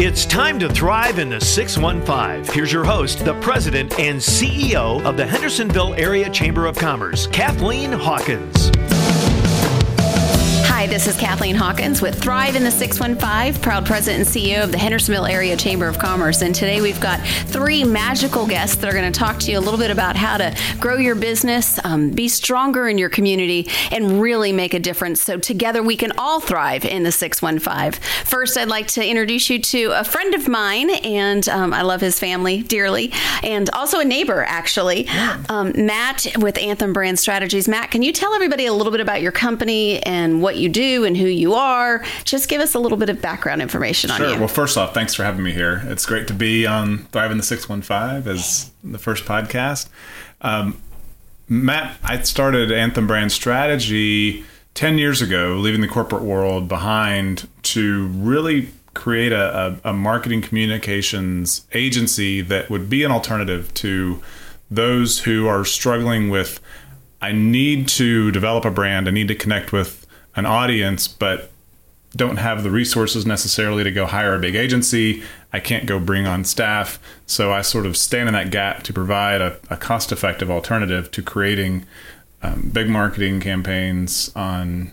It's time to thrive in the 615. Here's your host, the president and CEO of the Hendersonville Area Chamber of Commerce, Kathleen Hawkins. Hi, this is Kathleen Hawkins with Thrive in the 615, proud president and CEO of the Hendersonville Area Chamber of Commerce. And today we've got three magical guests that are going to talk to you a little bit about how to grow your business, um, be stronger in your community, and really make a difference. So together we can all thrive in the 615. First, I'd like to introduce you to a friend of mine, and um, I love his family dearly, and also a neighbor, actually, um, Matt with Anthem Brand Strategies. Matt, can you tell everybody a little bit about your company and what you do and who you are? Just give us a little bit of background information Sure. on you. Well, first off, thanks for having me here. It's great to be on Thrive in the 615 as the first podcast. Um, Matt, I started Anthem Brand Strategy 10 years ago, leaving the corporate world behind to really create a, a, a marketing communications agency that would be an alternative to those who are struggling with I need to develop a brand, I need to connect with an audience, but don't have the resources necessarily to go hire a big agency. I can't go bring on staff. So I sort of stand in that gap to provide a, a cost effective alternative to creating um, big marketing campaigns on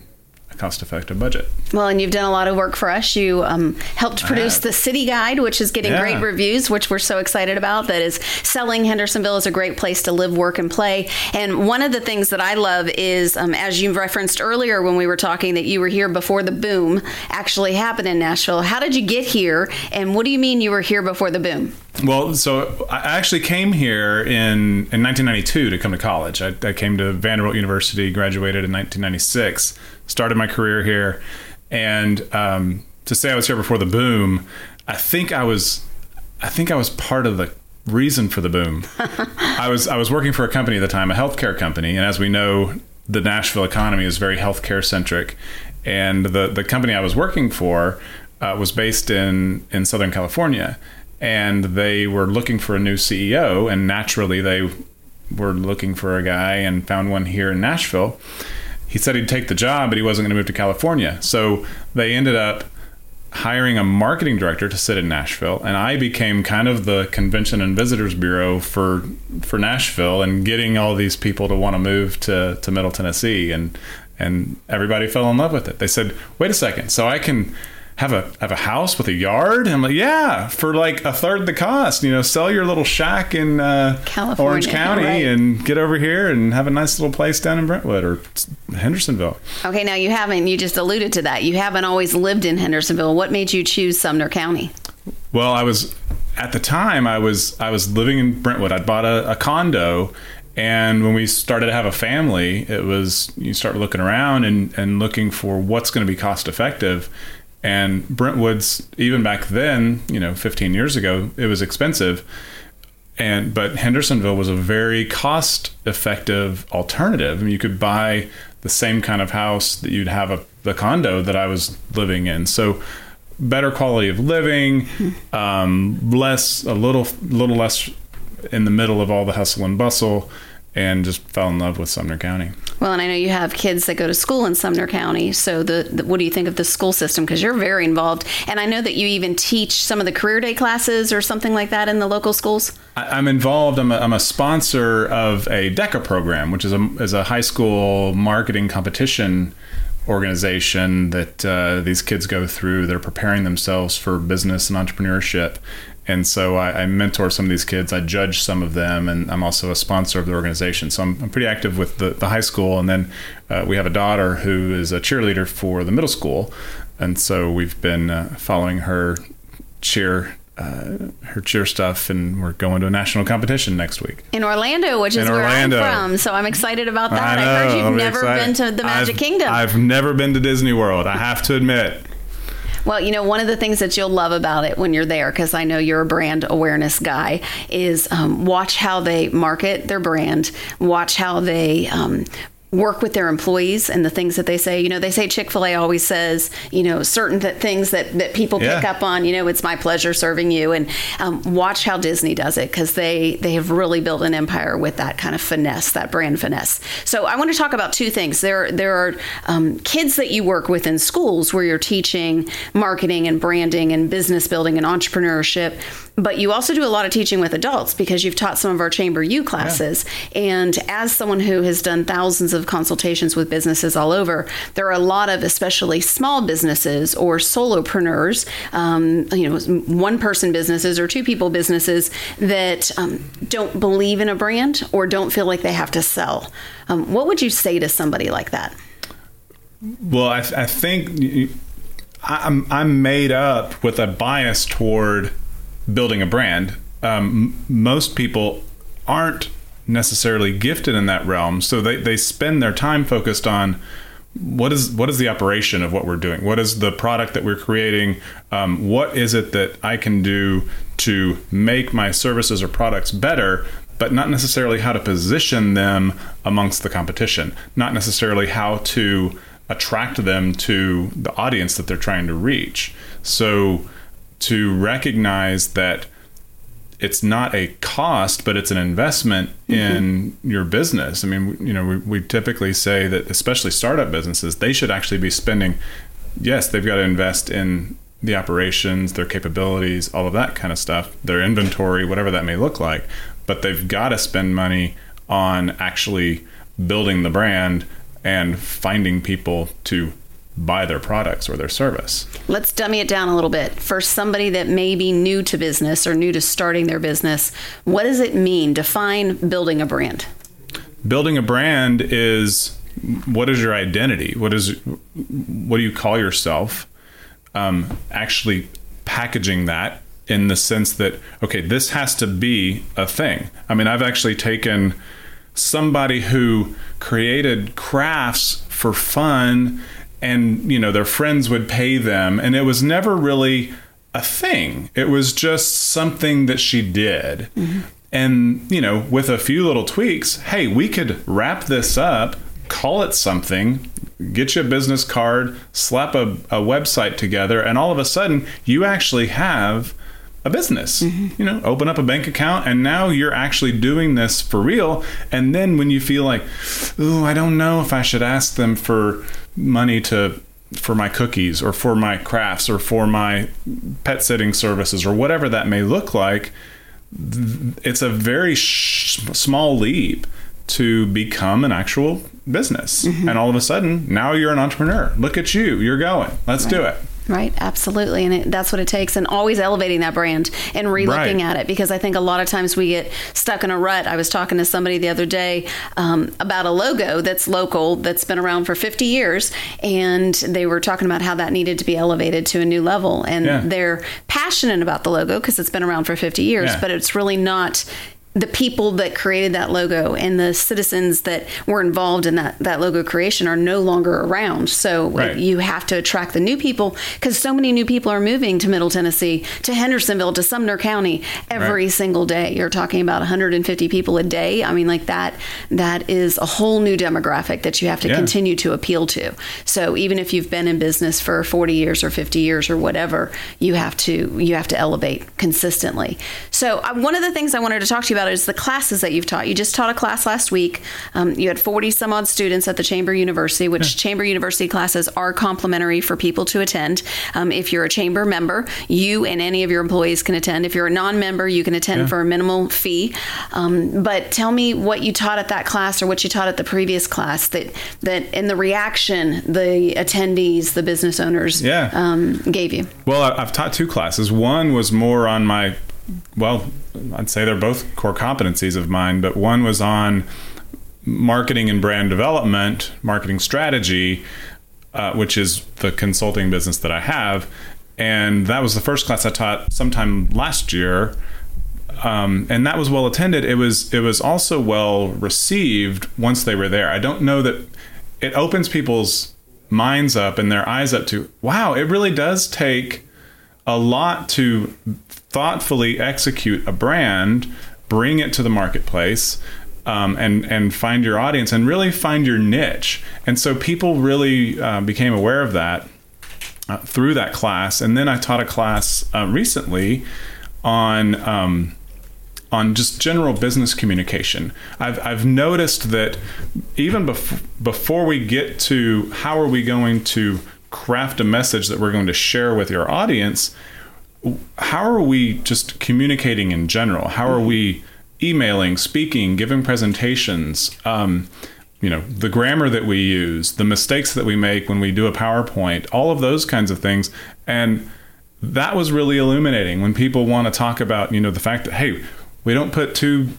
cost effective budget. Well, and you've done a lot of work for us. You um, helped produce the City Guide, which is getting Yeah. great reviews, which we're so excited about. That is selling Hendersonville as a great place to live, work, and play. And one of the things that I love is, um, as you referenced earlier when we were talking, that you were here before the boom actually happened in Nashville. How did you get here? And what do you mean you were here before the boom? Well, so I actually came here in, in 1992 to come to college. I, I came to Vanderbilt University, graduated in 1996, started my career here, and um, to say I was here before the boom, I think I was, I think I was part of the reason for the boom. I was I was working for a company at the time, a healthcare company, and as we know, the Nashville economy is very healthcare centric, and the the company I was working for uh, was based in in Southern California, and they were looking for a new CEO, and naturally they were looking for a guy and found one here in Nashville. He said he'd take the job, but he wasn't going to move to California, so they ended up hiring a marketing director to sit in Nashville, and I became kind of the convention and visitors bureau for for Nashville, and getting all these people to want to move to to Middle Tennessee, and and everybody fell in love with it. They said, "Wait a second, so I can." Have a have a house with a yard? I'm like, yeah, for like a third the cost. You know, sell your little shack in uh, California, Orange County right. and get over here and have a nice little place down in Brentwood or Hendersonville. Okay, now you haven't, you just alluded to that. You haven't always lived in Hendersonville. What made you choose Sumner County? Well, I was at the time I was I was living in Brentwood. I'd bought a, a condo, and when we started to have a family, it was you start looking around and and looking for what's going to be cost effective. And Brentwood's even back then, you know, 15 years ago, it was expensive. And but Hendersonville was a very cost effective alternative. I mean, you could buy the same kind of house that you'd have a the condo that I was living in. So better quality of living, um, less a little little less in the middle of all the hustle and bustle, and just fell in love with Sumner County. Well, and I know you have kids that go to school in Sumner County. So, the, the what do you think of the school system? Because you're very involved, and I know that you even teach some of the career day classes or something like that in the local schools. I, I'm involved. I'm a, I'm a sponsor of a DECA program, which is a is a high school marketing competition organization that uh, these kids go through. They're preparing themselves for business and entrepreneurship. And so I, I mentor some of these kids. I judge some of them, and I'm also a sponsor of the organization. So I'm, I'm pretty active with the, the high school, and then uh, we have a daughter who is a cheerleader for the middle school, and so we've been uh, following her cheer uh, her cheer stuff, and we're going to a national competition next week. In Orlando, which is In where Orlando. I'm from, so I'm excited about that. I I heard know, you've I'm never excited. been to the Magic I've- Kingdom. I've never been to Disney World. I have to admit. Well, you know, one of the things that you'll love about it when you're there, because I know you're a brand awareness guy, is um, watch how they market their brand, watch how they um, work with their employees and the things that they say. You know, they say Chick fil A always says, you know, certain th- things that, that people pick up on, you know, it's my pleasure serving you. And um, watch how Disney does it because they, they have really built an empire with that kind of finesse, that brand finesse. So I want to talk about two things. There, there are um, kids that you work with in schools where you're teaching marketing and branding and business building and entrepreneurship. But you also do a lot of teaching with adults because you've taught some of our Chamber U classes. And as someone who has done thousands of consultations with businesses all over, there are a lot of especially small businesses or solopreneurs, um, you know, one person businesses or two people businesses that um, don't believe in a brand or don't feel like they have to sell. Um, what would you say to somebody like that? Well, I, I think I'm I'm made up with a bias toward building a brand. Um, most people aren't necessarily gifted in that realm, so they, they spend their time focused on what is what is the operation of what we're doing. What is the product that we're creating? Um, what is it that I can do to make my services or products better? But not necessarily how to position them amongst the competition. Not necessarily how to attract them to the audience that they're trying to reach. So to recognize that it's not a cost, but it's an investment mm-hmm. in your business. I mean, you know, we, we typically say that, especially startup businesses, they should actually be spending. Yes, they've got to invest in the operations, their capabilities, all of that kind of stuff, their inventory, whatever that may look like. But they've got to spend money on actually building the brand and finding people to buy their products or their service. Let's dummy it down a little bit. For somebody that may be new to business or new to starting their business, what does it mean? Define building a brand. building a brand is what is your identity what is what do you call yourself um, actually packaging that in the sense that okay this has to be a thing i mean i've actually taken somebody who created crafts for fun and you know their friends would pay them and it was never really a thing. It was just something that she did. Mm-hmm. And you know with a few little tweaks hey we could wrap this up call it something get you a business card slap a, a website together and all of a sudden you actually have a business. Mm-hmm. You know open up a bank account and now you're actually doing this for real. And then when you feel like ooh i don't know if i should ask them for money to for my cookies or for my crafts or for my pet sitting services or whatever that may look like it's a very sh- small leap to become an actual business. Mm-hmm. And all of a sudden now you're an entrepreneur. Look at you. You're going. Let's do it Right, absolutely. And it, that's what it takes. And always elevating that brand and relooking Right. at it because I think a lot of times we get stuck in a rut. I was talking to somebody the other day um, about a logo that's local, that's been around for 50 years. And they were talking about how that needed to be elevated to a new level. And Yeah. they're passionate about the logo because it's been around for 50 years, Yeah. but it's really not the people that created that logo and the citizens that were involved in that, that logo creation are no longer around. So Right. you have to attract the new people because so many new people are moving to Middle Tennessee, to Hendersonville, to Sumner County every Right. single day. You're talking about 150 people a day. I mean, like that, that is a whole new demographic that you have to Yeah. continue to appeal to. So even if you've been in business for 40 years or 50 years or whatever, you have to, you have to elevate consistently. So uh, one of the things I wanted to talk to you about is the classes that you've taught. You just taught a class last week. Um, you had 40 some odd students at the Chamber University, which Chamber University classes are complimentary for people to attend. Um, if you're a Chamber member, you and any of your employees can attend. If you're a non member, you can attend Yeah. for a minimal fee. Um, but tell me what you taught at that class or what you taught at the previous class that, that in the reaction, the attendees, the business owners Yeah. um, gave you. Well, I've taught two classes. One was more on my, well, I'd say they're both core competencies of mine, but one was on marketing and brand development, marketing strategy, uh, which is the consulting business that I have. And that was the first class I taught sometime last year. Um, and that was well attended. It was it was also well received once they were there. I don't know that it opens people's minds up and their eyes up to wow. It really does take a lot to thoughtfully execute a brand, bring it to the marketplace, um, and and find your audience and really find your niche. And so people really uh, became aware of that uh, through that class. And then I taught a class uh, recently on. Um, on just general business communication. I've, I've noticed that even bef- before we get to how are we going to craft a message that we're going to share with your audience, how are we just communicating in general? How are we emailing, speaking, giving presentations? Um, you know, the grammar that we use, the mistakes that we make when we do a PowerPoint, all of those kinds of things. And that was really illuminating when people want to talk about, you know, the fact that, hey, we don't put two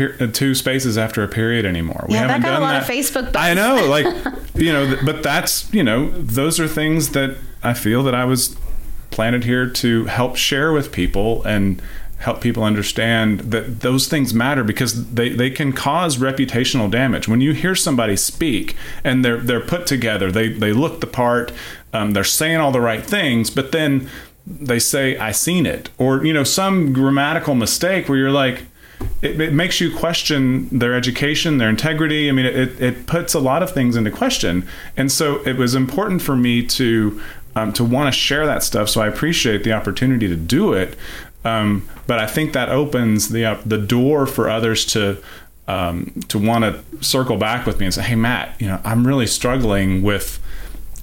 uh, two spaces after a period anymore. We yeah, haven't that got done a lot that. of Facebook. I know, like you know, but that's you know, those are things that I feel that I was planted here to help share with people and help people understand that those things matter because they, they can cause reputational damage. When you hear somebody speak and they're they're put together, they they look the part, um, they're saying all the right things, but then they say I seen it or you know some grammatical mistake where you're like it, it, makes you question their education, their integrity. I mean, it, it puts a lot of things into question. And so it was important for me to um, to want to share that stuff. So I appreciate the opportunity to do it. Um, but I think that opens the uh, the door for others to um, to want to circle back with me and say, "Hey, Matt, you know, I'm really struggling with."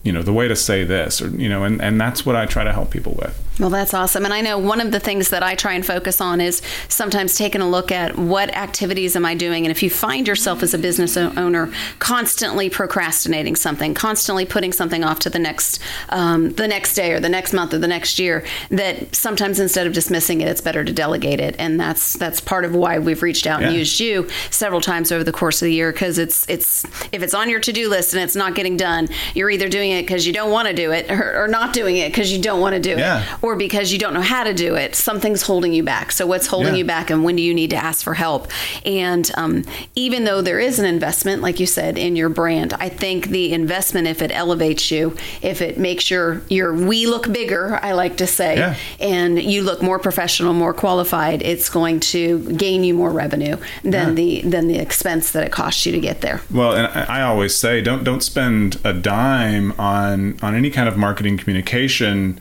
you know the way to say this or you know and, and that's what i try to help people with well, that's awesome. And I know one of the things that I try and focus on is sometimes taking a look at what activities am I doing. And if you find yourself as a business owner constantly procrastinating something, constantly putting something off to the next um, the next day or the next month or the next year, that sometimes instead of dismissing it, it's better to delegate it. And that's that's part of why we've reached out yeah. and used you several times over the course of the year because it's it's if it's on your to do list and it's not getting done, you're either doing it because you don't want to do it or, or not doing it because you don't want to do yeah. it or because you don't know how to do it, something's holding you back. So, what's holding yeah. you back, and when do you need to ask for help? And um, even though there is an investment, like you said, in your brand, I think the investment, if it elevates you, if it makes your your we look bigger, I like to say, yeah. and you look more professional, more qualified, it's going to gain you more revenue than yeah. the than the expense that it costs you to get there. Well, and I always say, don't don't spend a dime on on any kind of marketing communication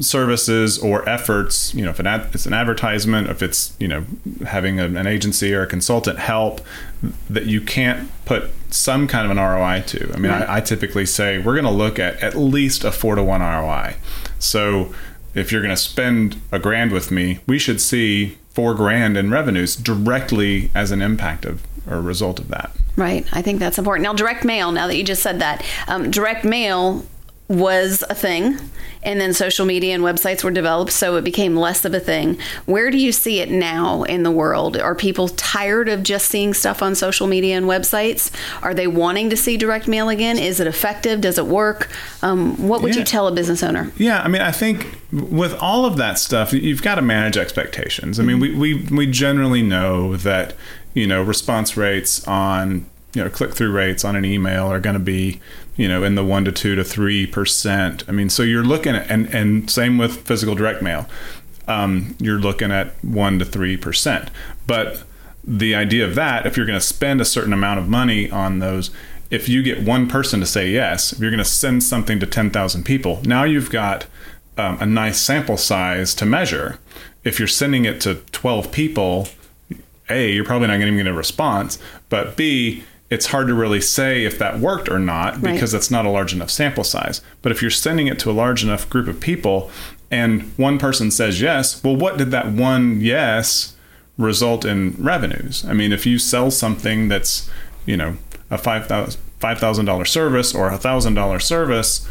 services or efforts you know if ad, it's an advertisement if it's you know having a, an agency or a consultant help that you can't put some kind of an roi to. I mean right. I, I typically say we're going to look at at least a four to one roi so if you're going to spend a grand with me we should see four grand in revenues directly as an impact of or result of that. Right. I think that's important. Now direct mail now that you just said that um, direct mail was a thing and then social media and websites were developed so it became less of a thing. Where do you see it now in the world? Are people tired of just seeing stuff on social media and websites? Are they wanting to see direct mail again? Is it effective? Does it work? Um, what would yeah. you tell a business owner? Yeah i mean i think with all of that stuff you've got to manage expectations. I mean we, we, we generally know that you know response rates on you know click through rates on an email are going to be you know in the one to two to three percent. I mean, so you're looking at and and same with physical direct mail. Um, you're looking at one to three percent. But the idea of that, if you're going to spend a certain amount of money on those, if you get one person to say yes, if you're going to send something to ten thousand people, now you've got um, a nice sample size to measure. If you're sending it to twelve people, a you're probably not going to get a response, but b it's hard to really say if that worked or not because right. that's not a large enough sample size. But if you're sending it to a large enough group of people and one person says yes, well, what did that one yes result in revenues? I mean, if you sell something that's, you know, a $5,000 service or a $1,000 service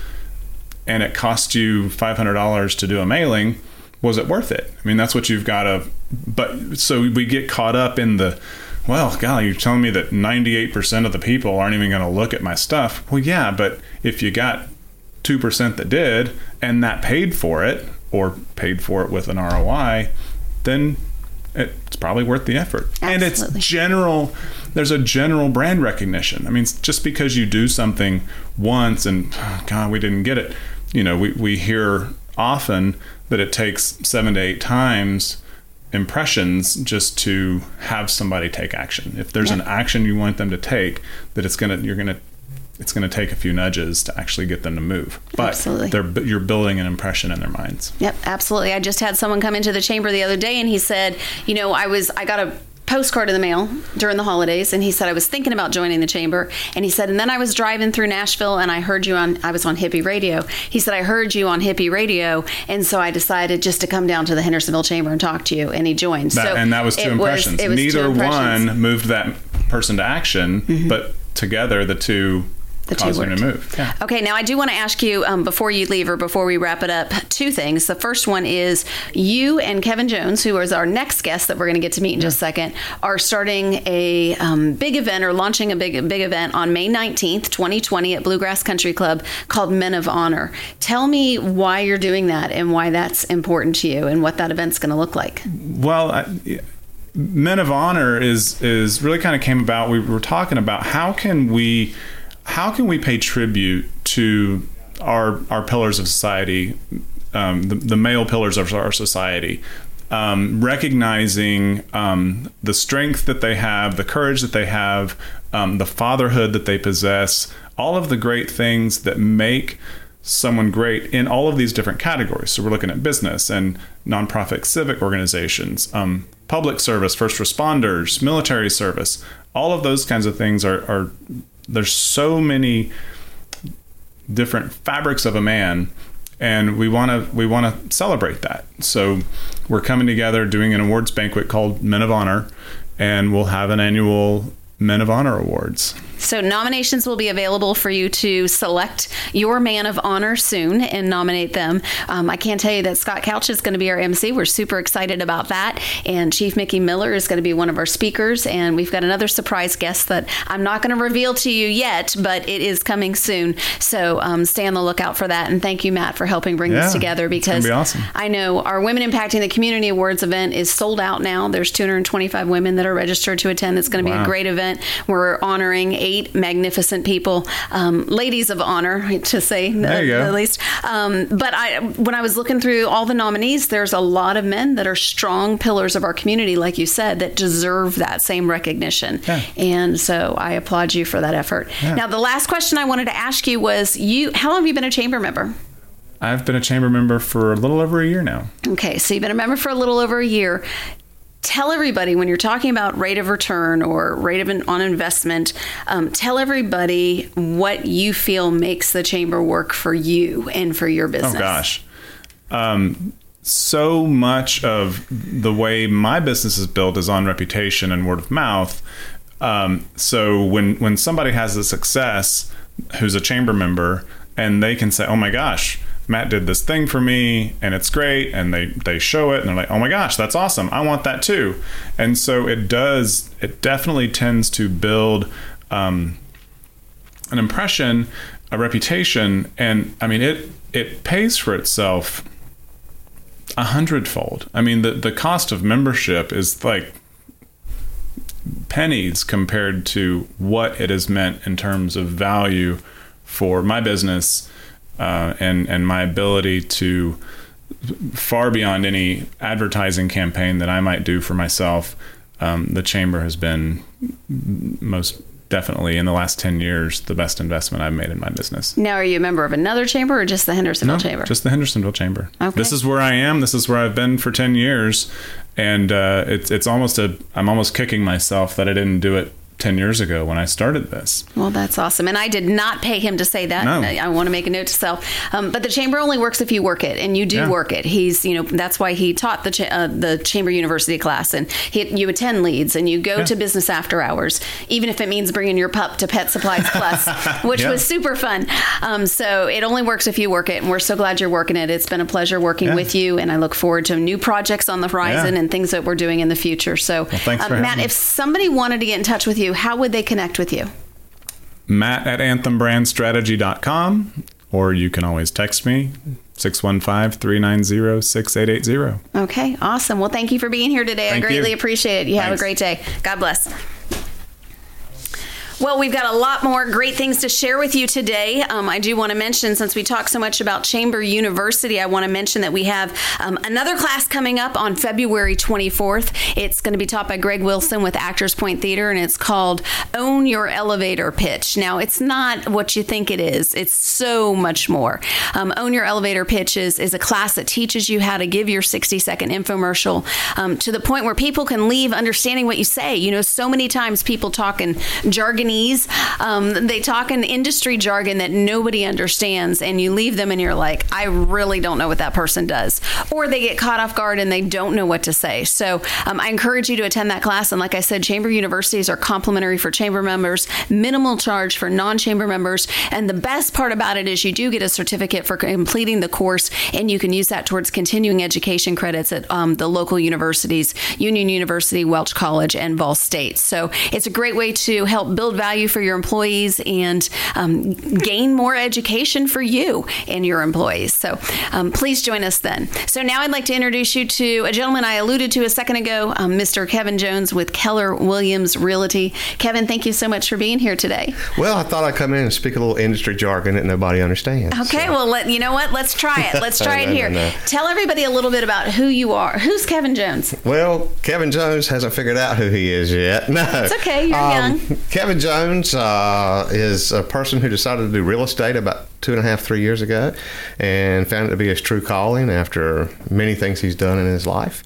and it cost you $500 to do a mailing, was it worth it? I mean, that's what you've got to, but so we get caught up in the, well, golly, you're telling me that 98% of the people aren't even going to look at my stuff. Well, yeah, but if you got 2% that did and that paid for it or paid for it with an ROI, then it's probably worth the effort. Absolutely. And it's general, there's a general brand recognition. I mean, just because you do something once and, oh, God, we didn't get it, you know, we, we hear often that it takes seven to eight times impressions just to have somebody take action. If there's an action you want them to take, that it's gonna you're gonna it's going to take a few nudges to actually get them to move. But Absolutely. they're you're building an impression in their minds. Yep, absolutely. I just had someone come into the chamber the other day and he said, you know, I was I got a postcard in the mail during the holidays and he said I was thinking about joining the chamber and he said and then I was driving through Nashville and I heard you on I was on hippie radio. He said I heard you on hippie radio and so I decided just to come down to the Hendersonville chamber and talk to you and he joined. That, so and that was two impressions. it was two Neither impressions. Mm-hmm. one moved that person to action, but together the two The two them to move. Yeah. Okay, now I do want to ask you um, before you leave or before we wrap it up two things. The first one is you and Kevin Jones, who is our next guest that we're going to get to meet in just a second, are starting a um, big event or launching a big big event on May 19th, 2020 at Bluegrass Country Club called Men of Honor. Tell me why you're doing that and why that's important to you and what that event's going to look like. Well, I, Men of Honor is is really kind of came about. We were talking about how can we how can we pay tribute to our our pillars of society, um, the, the male pillars of our society. Um, recognizing um, the strength that they have, the courage that they have, um, the fatherhood that they possess, all of the great things that make someone great in all of these different categories. So we're looking at business and nonprofit civic organizations, um, public service, first responders, military service. All of those kinds of things are, are there's so many different fabrics of a man and we want to we want to celebrate that. So we're coming together doing an awards banquet called men of honor and we'll have an annual men of honor awards So nominations will be available for you to select your man of honor soon and nominate them. Um, I can tell you that Scott Couch is going to be our MC. We're super excited about that. And Chief Mickey Miller is going to be one of our speakers. And we've got another surprise guest that I'm not going to reveal to you yet, but it is coming soon. So um, stay on the lookout for that. And thank you, Matt, for helping bring Yeah, this together because be awesome. I know our Women Impacting the Community Awards event is sold out now. There's 225 women that are registered to attend. It's going to be a great event. We're honoring eight magnificent people, um, ladies of honor, to say There go. at least. Um, but I, when I was looking through all the nominees, there's a lot of men that are strong pillars of our community, like you said, that deserve that same recognition. Yeah. And so I applaud you for that effort. Now, the last question I wanted to ask you was, you, how long have you been a chamber member? i've been a chamber member for a little over a year now Okay, so you've been a member for a little over a year. Tell everybody when you're talking about rate of return or rate of an, on investment, um, tell everybody what you feel makes the chamber work for you and for your business. Oh gosh. Um, so much of the way my business is built is on reputation and word of mouth. Um, so when when somebody has a success, who's a chamber member, and they can say, "Oh my gosh, Matt did this thing for me, and it's great," and they they show it, and they're like, "Oh my gosh, that's awesome! I want that too." And so it does. It definitely tends to build. Um, an impression, a reputation, and I mean it it pays for itself a hundredfold. I mean the the cost of membership is like pennies compared to what it has meant in terms of value for my business uh, and and my ability to far beyond any advertising campaign that I might do for myself. Um, the chamber has been most definitely in the last 10 years the best investment I've made in my business. Now, are you a member of another chamber or just the Hendersonville chamber? Just the Hendersonville Chamber. Okay. This is where I am. This is where I've been for 10 years. And uh, it's, it's almost a, I'm almost kicking myself that I didn't do it 10 years ago when I started this. Well, that's awesome. And I did not pay him to say that. No. I, I want to make a note to self. Um, but the chamber only works if you work it, and you do Yeah. work it. He's, you know, that's why he taught the cha- uh, the chamber university class, and he, you attend leads, and you go Yeah. to business after hours, even if it means bringing your pup to Pet Supplies Plus, which Yeah. was super fun. Um, so it only works if you work it, and we're so glad you're working it. It's been a pleasure working with you, and I look forward to new projects on the horizon and things that we're doing in the future. So, thanks um, Matt, if somebody wanted to get in touch with you, how would they connect with you? Matt at anthembrandstrategy.com, or you can always text me 615 390 6880. Okay, awesome. Well, thank you for being here today. Thank I greatly you. appreciate it. You have a great day. God bless. Well, we've got a lot more great things to share with you today. Um, I do want to mention, since we talk so much about Chamber University, I want to mention that we have um, another class coming up on February 24th. It's going to be taught by Greg Wilson with Actors Point Theater, and it's called Own Your Elevator Pitch. Now, it's not what you think it is, it's so much more. Um, Own Your Elevator Pitch is, is a class that teaches you how to give your 60 second infomercial um, to the point where people can leave understanding what you say. You know, so many times people talk in jargon um, they talk in industry jargon that nobody understands, and you leave them and you're like, I really don't know what that person does. Or they get caught off guard and they don't know what to say. So um, I encourage you to attend that class. And like I said, chamber universities are complimentary for chamber members, minimal charge for non chamber members. And the best part about it is you do get a certificate for completing the course, and you can use that towards continuing education credits at um, the local universities Union University, Welch College, and Vol State. So it's a great way to help build value for your employees and um, gain more education for you and your employees. So um, please join us then. So now I'd like to introduce you to a gentleman I alluded to a second ago, um, Mr. Kevin Jones with Keller Williams Realty. Kevin, thank you so much for being here today. Well, I thought I'd come in and speak a little industry jargon that nobody understands. Okay, so. well, let, you know what? Let's try it. Let's try no, it here. No, no. Tell everybody a little bit about who you are. Who's Kevin Jones? Well, Kevin Jones hasn't figured out who he is yet. No, it's okay. You're um, young. Kevin Jones uh, is a person who decided to do real estate about two and a half, three years ago, and found it to be his true calling after many things he's done in his life,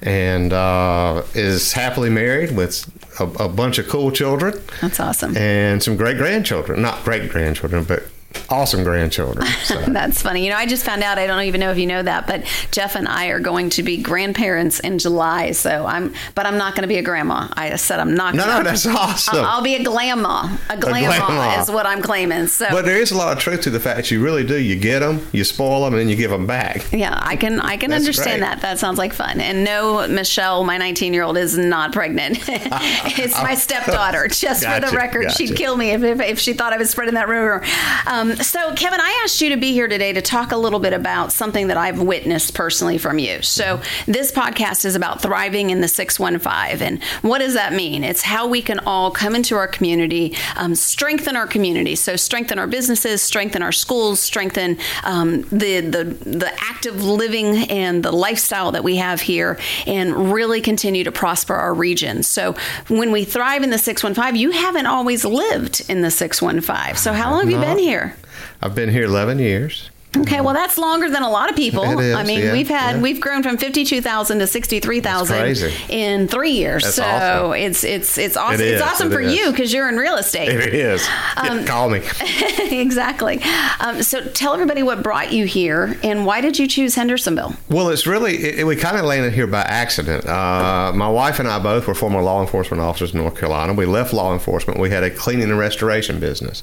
and uh, is happily married with a, a, bunch of cool children. That's awesome. And some great grandchildren, not great grandchildren, but awesome grandchildren. So. That's funny. You know, I just found out. I don't even know if you know that, but Jeff and I are going to be grandparents in July. So I'm, but I'm not going to be a grandma. I said I'm not. Going to. No, no, that's awesome. I'll, I'll be a grandma. A grandma is what I'm claiming. So, but there is a lot of truth to the fact that you really do. You get them, you spoil them, and then you give them back. Yeah, I can. I can that's understand great. that. That sounds like fun. And no, Michelle, my 19 year old, is not pregnant. it's my stepdaughter. Just gotcha, for the record, gotcha. she'd kill me if, if, if, she thought I was spreading that rumor. Um, so Kevin, I asked you to be here today to talk a little bit about something that I've witnessed personally from you. So, this podcast is about thriving in the 615. And what does that mean? It's how we can all come into our community, um, strengthen our community. So, strengthen our businesses, strengthen our schools, strengthen um, the, the, the active living and the lifestyle that we have here, and really continue to prosper our region. So, when we thrive in the 615, you haven't always lived in the 615. So, how long have you been here? I've been here 11 years. Okay, well that's longer than a lot of people. Is, I mean, yeah, we've had yeah. we've grown from fifty two thousand to sixty three thousand in three years. That's so awesome. it's it's it's awesome. It it's awesome it for is. you because you're in real estate. It is. Um, yeah, call me. exactly. Um, so tell everybody what brought you here and why did you choose Hendersonville? Well, it's really it, we kind of landed here by accident. Uh, my wife and I both were former law enforcement officers in North Carolina. We left law enforcement. We had a cleaning and restoration business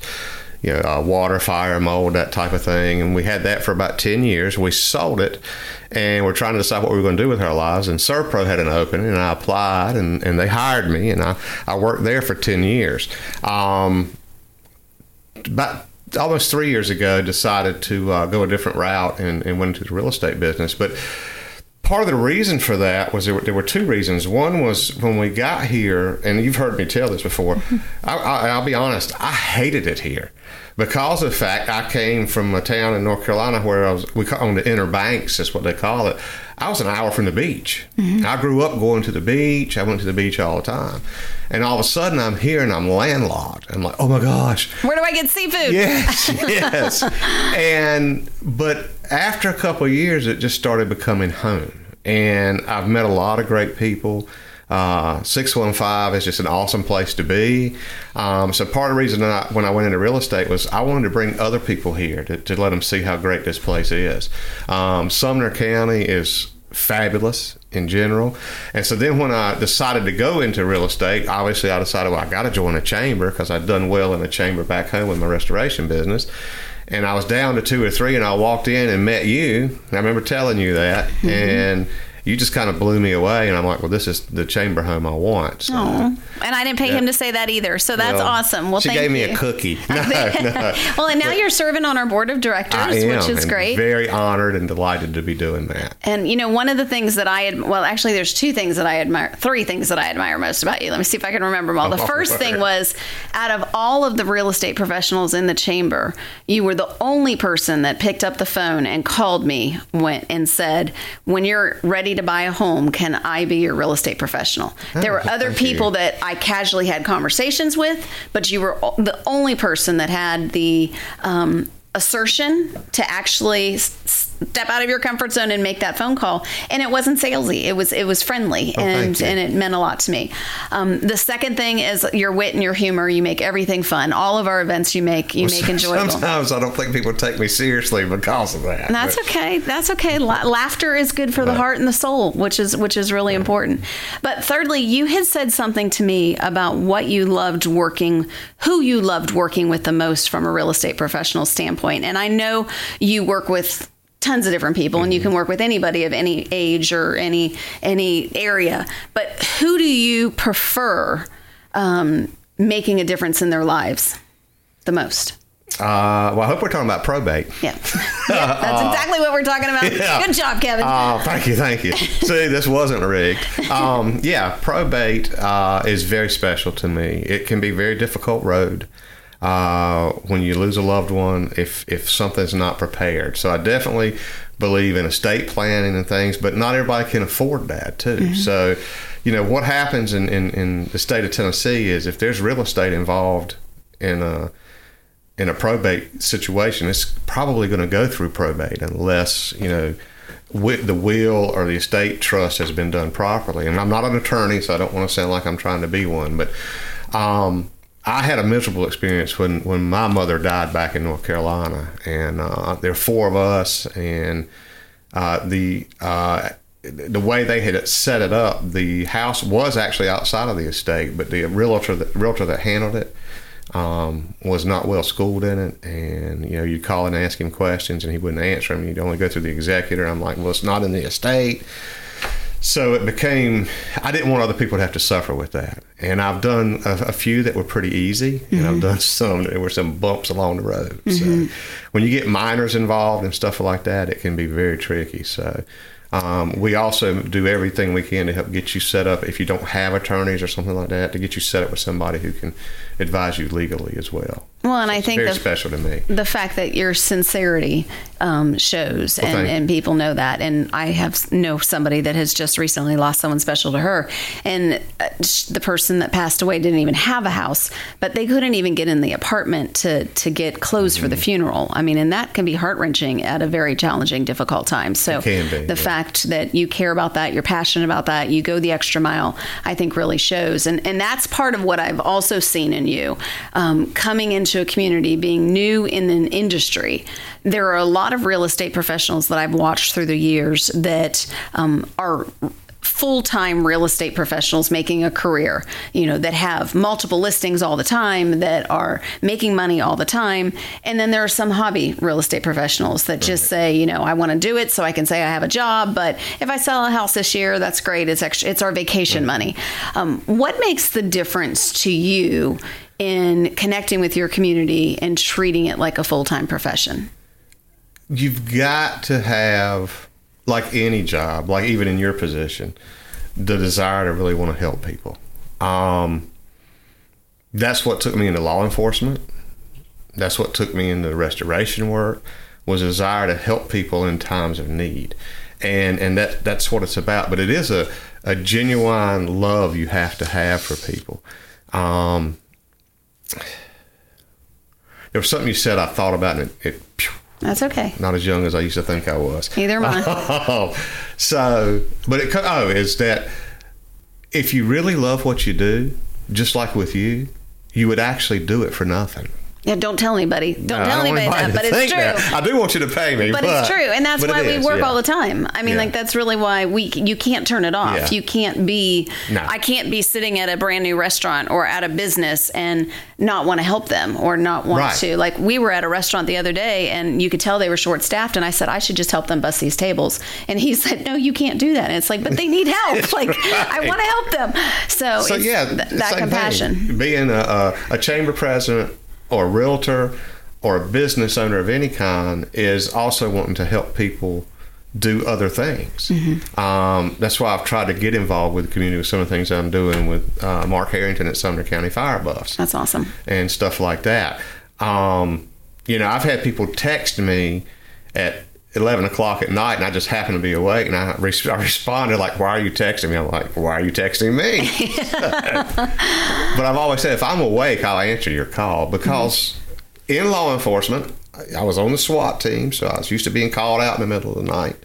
you know, uh, water, fire, mold, that type of thing. And we had that for about 10 years. We sold it and we're trying to decide what we were going to do with our lives. And Servpro had an opening and I applied and, and they hired me and I, I worked there for 10 years. Um, about almost three years ago, decided to uh, go a different route and, and went into the real estate business. But part of the reason for that was there were, there were, two reasons. One was when we got here, and you've heard me tell this before. I, will be honest, I hated it here because of the fact I came from a town in North Carolina where I was we call on the Inner Banks, that's what they call it. I was an hour from the beach. Mm-hmm. I grew up going to the beach. I went to the beach all the time. And all of a sudden, I'm here and I'm landlocked. I'm like, oh my gosh. Where do I get seafood? Yes, yes. and, but after a couple of years, it just started becoming home and I've met a lot of great people. Uh, 615 is just an awesome place to be. Um, so part of the reason I, when I went into real estate was I wanted to bring other people here to, to let them see how great this place is. Um, Sumner County is fabulous in general. And so then when I decided to go into real estate, obviously I decided, well, I got to join a chamber because I'd done well in a chamber back home with my restoration business and I was down to two or three, and I walked in and met you. I remember telling you that, mm-hmm. and you just kind of blew me away, and I'm like, well, this is the chamber home I want. So. And I didn't pay him to say that either. So that's well, awesome. Well, she gave me you. a cookie. No, no. well, and now you're serving on our board of directors, am, which is great. Very honored and delighted to be doing that. And you know, one of the things that I ad- well, actually, there's two things that I admire, three things that I admire most about you. Let me see if I can remember them all. The Oh, first thing was, out of all of the real estate professionals in the chamber, you were the only person that picked up the phone and called me went and said, "When you're ready to buy a home, can I be your real estate professional?" there were other Oh, people you. that I casually had conversations with, but you were the only person that had the um, assertion to actually step out of your comfort zone and make that phone call. And it wasn't salesy; it was it was friendly, Oh, and and it meant a lot to me. Um, the second thing is your wit and your humor. You make everything fun. All of our events you make you make enjoyable. Sometimes I don't think people take me seriously because of that. That's but- okay. That's okay. La- laughter is good for the heart and the soul, which is which is really important. But thirdly, you had said something to me about what you loved working, who you loved working with the most from a real estate professional standpoint. And I know you work with tons of different people and you can work with anybody of any age or any any area. But who do you prefer um, making a difference in their lives the most? Uh, well, I hope we're talking about probate. Yeah. yeah that's exactly what we're talking about. Yeah. Good job, Kevin. Oh, thank you, thank you. See, this wasn't rigged. Um, yeah, probate uh, is very special to me. It can be a very difficult road uh, when you lose a loved one if if something's not prepared. So I definitely believe in estate planning and things, but not everybody can afford that too. So, you know, what happens in, in, in the state of Tennessee is if there's real estate involved in a in a probate situation, it's probably going to go through probate unless you know wi- the will or the estate trust has been done properly. And I'm not an attorney, so I don't want to sound like I'm trying to be one, but um, I had a miserable experience when when my mother died back in North Carolina, and uh, there were four of us, and uh, the uh, the way they had set it up, the house was actually outside of the estate, but the realtor that realtor that handled it um, was not well schooled in it, and you know you'd call and ask him questions, and he wouldn't answer them. You'd only go through the executor. I'm like, well, it's not in the estate. So it became, I didn't want other people to have to suffer with that. And I've done a, a few that were pretty easy, and I've done some that were some bumps along the road. So when you get minors involved and stuff like that, it can be very tricky. So um, we also do everything we can to help get you set up if you don't have attorneys or something like that, to get you set up with somebody who can advise you legally as well. Well, and I think very the, special to me. the fact that your sincerity um, shows, and, and people know that. And I have know somebody that has just recently lost someone special to her, and uh, the person that passed away didn't even have a house, but they couldn't even get in the apartment to to get clothes for the Mm-hmm. funeral. I mean, and that can be heart wrenching at a very challenging, difficult time. So be, the yeah. fact that you care about that, you're passionate about that, you go the extra mile, I think really shows. And and that's part of what I've also seen in you. Um, coming into a community, being new in an industry, there are a lot of real estate professionals that I've watched through the years that um, are full-time real estate professionals making a career you know that have multiple listings all the time that are making money all the time. And then there are some hobby real estate professionals that just say you know I want to do it so I can say I have a job but if I sell a house this year that's great. It's extra it's our vacation money. Um, what makes the difference to you in connecting with your community and treating it like a full-time profession. You've got to have like any job like even in your position the desire to really want to help people. Um, that's what took me into law enforcement. That's what took me into restoration work was a desire to help people in times of need. And and that that's what it's about. But it is a, a genuine love you have to have for people. Um, there was something you said I thought about and it, it that's okay not as young as I used to think I was. Neither am I. So, but it oh is that if you really love what you do, just like with you, you would actually do it for nothing. Yeah, don't tell anybody. Don't No, tell don't anybody that, but it's true. that. I do want you to pay me, But, but, it's true, and that's why it we is, work yeah. all the time. I mean, Yeah. like that's really why we you can't turn it off. Yeah. You can't be. No. I can't be sitting at a brand new restaurant or at a business and not want to help them or not want Right. to. Like we were at a restaurant the other day, and you could tell they were short staffed, and I said I should just help them bust these tables, and he said, No, you can't do that. And it's like, but they need help. like I want to help them. So, So it's yeah, th- that compassion. Thing. Being a, a, a chamber president or a realtor or a business owner of any kind is also wanting to help people do other things. Mm-hmm. Um, that's why I've tried to get involved with the community with some of the things I'm doing with uh, Mark Harrington at Sumner County Fire Buffs That's awesome. and stuff like that. Um, you know, I've had people text me at 11 o'clock at night and I just happen to be awake and I, res- I responded like, why are you texting me? I'm like, why are you texting me? but I've always said, if I'm awake, I'll answer your call because in law enforcement, I- I was on the SWAT team, so I was used to being called out in the middle of the night.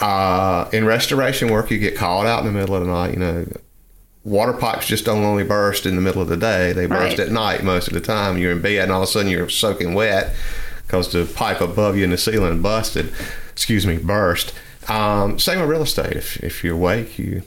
Uh, in restoration work, you get called out in the middle of the night. You know, water pipes just don't only burst in the middle of the day; they burst Right. at night most of the time. You're in bed, and all of a sudden you're soaking wet because the pipe above you in the ceiling busted. Excuse me, burst. Um, same with real estate. If if you're awake, you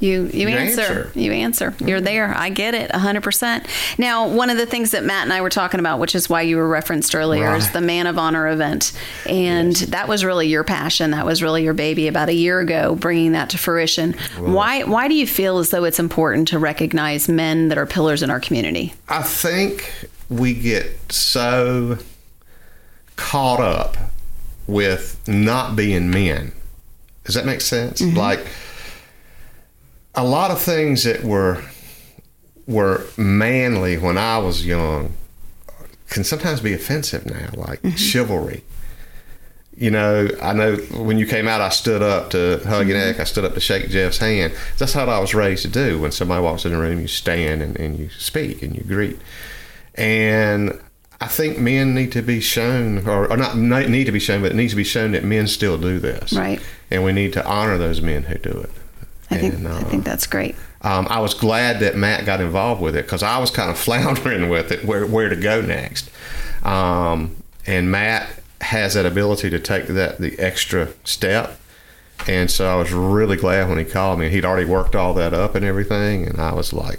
You you You answer. answer. You answer. You're there. I get it 100%. Now, one of the things that Matt and I were talking about, which is why you were referenced earlier, is the Man of Honor event. And that was really your passion. That was really your baby about a year ago, bringing that to fruition. Why why do you feel as though it's important to recognize men that are pillars in our community? I think we get so caught up with not being men. Does that make sense? Mm-hmm. Like a lot of things that were were manly when I was young can sometimes be offensive now, like mm-hmm. chivalry. You know, I know when you came out, I stood up to hug your neck. Mm-hmm. I stood up to shake Jeff's hand. That's how I was raised to do. When somebody walks in the room, you stand and, and you speak and you greet. And I think men need to be shown, or, or not need to be shown, but it needs to be shown that men still do this. Right. And we need to honor those men who do it. I think And, I uh, think that's great. um, I was glad that Matt got involved with it because I was kind of floundering with it, where where to go next. Um, and Matt has that ability to take that the extra step, and so I was really glad when he called me. He'd already worked all that up and everything, and I was like,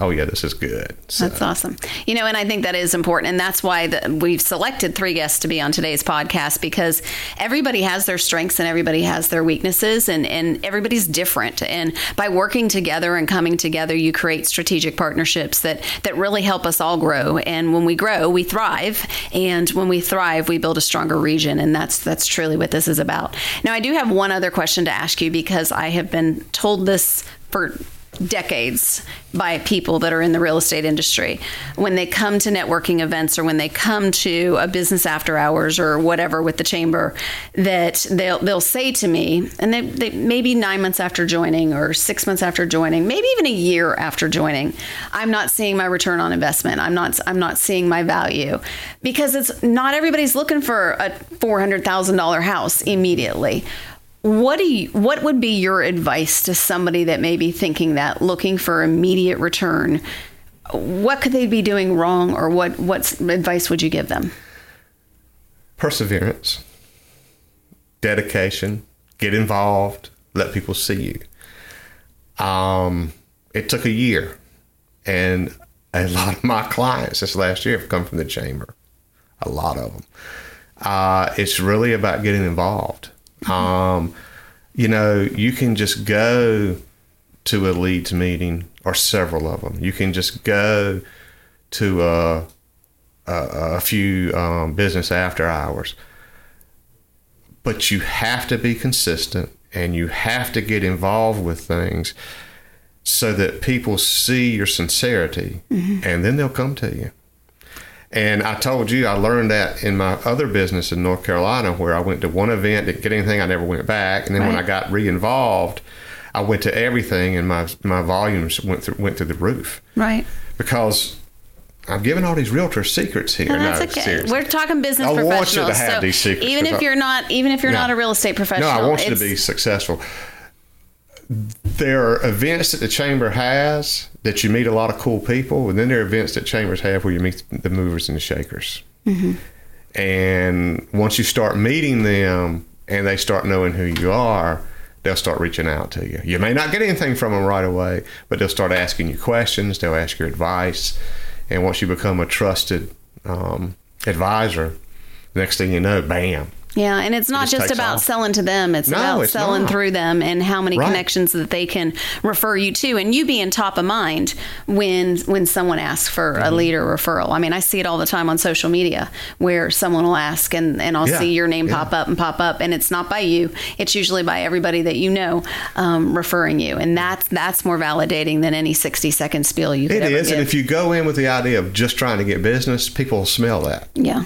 "Oh yeah, this is good." So, That's awesome. You know, and I think that is important. And that's why the, we've selected three guests to be on today's podcast because everybody has their strengths and everybody has their weaknesses and, and everybody's different. And by working together and coming together, you create strategic partnerships that, that really help us all grow. And when we grow, we thrive. And when we thrive, we build a stronger region. And that's, that's truly what this is about. Now, I do have one other question to ask you because I have been told this for decades by people that are in the real estate industry. When they come to networking events or when they come to a business after hours or whatever with the chamber that they'll they'll say to me and they, they maybe nine months after joining or six months after joining maybe even a year after joining i'm not seeing my return on investment. I'm not i'm not seeing my value because it's not everybody's looking for a $400000 house immediately what do you, what would be your advice to somebody that may be thinking that looking for immediate return? What could they be doing wrong, or what what advice would you give them? perseverance, dedication, get involved, let people see you. Um, it took a year, and a lot of my clients this last year have come from the chamber. A lot of them. Uh, it's really about getting involved. Um, you know, you can just go to a leads meeting or several of them. You can just go to a, a, a few um, business after hours. But you have to be consistent and you have to get involved with things so that people see your sincerity and then they'll come to you. And I told you I learned that in my other business in North Carolina where I went to one event, didn't get anything, I never went back. And then when I got re-involved, I went to everything and my my volumes went through went through the roof. Right. Because I'm giving all these realtor secrets here. No, that's no, okay. seriously. We're talking business I want you to professionals. have so these secrets, even if you're not, even if you're No. not a real estate professional, No, I want you to be successful. There are events that the chamber has that you meet a lot of cool people, and then there are events that chambers have where you meet the movers and the shakers. And once you start meeting them and they start knowing who you are, they'll start reaching out to you. You may not get anything from them right away, but they'll start asking you questions. They'll ask your advice, and once you become a trusted um, advisor, next thing you know, bam, Yeah, and it's not just just, about off. selling to them. It's No, about it's selling not. through them and how many Right. connections that they can refer you to, and you being top of mind when when someone asks for Mm-hmm. a leader referral. I mean, I see it all the time on social media where someone will ask, and and I'll Yeah, see your name yeah. pop up and pop up, and it's not by you. It's usually by everybody that you know um, referring you, and that's that's more validating than any sixty second spiel you could It is, and if you go in with the idea of just trying to get business, people will smell that. yeah.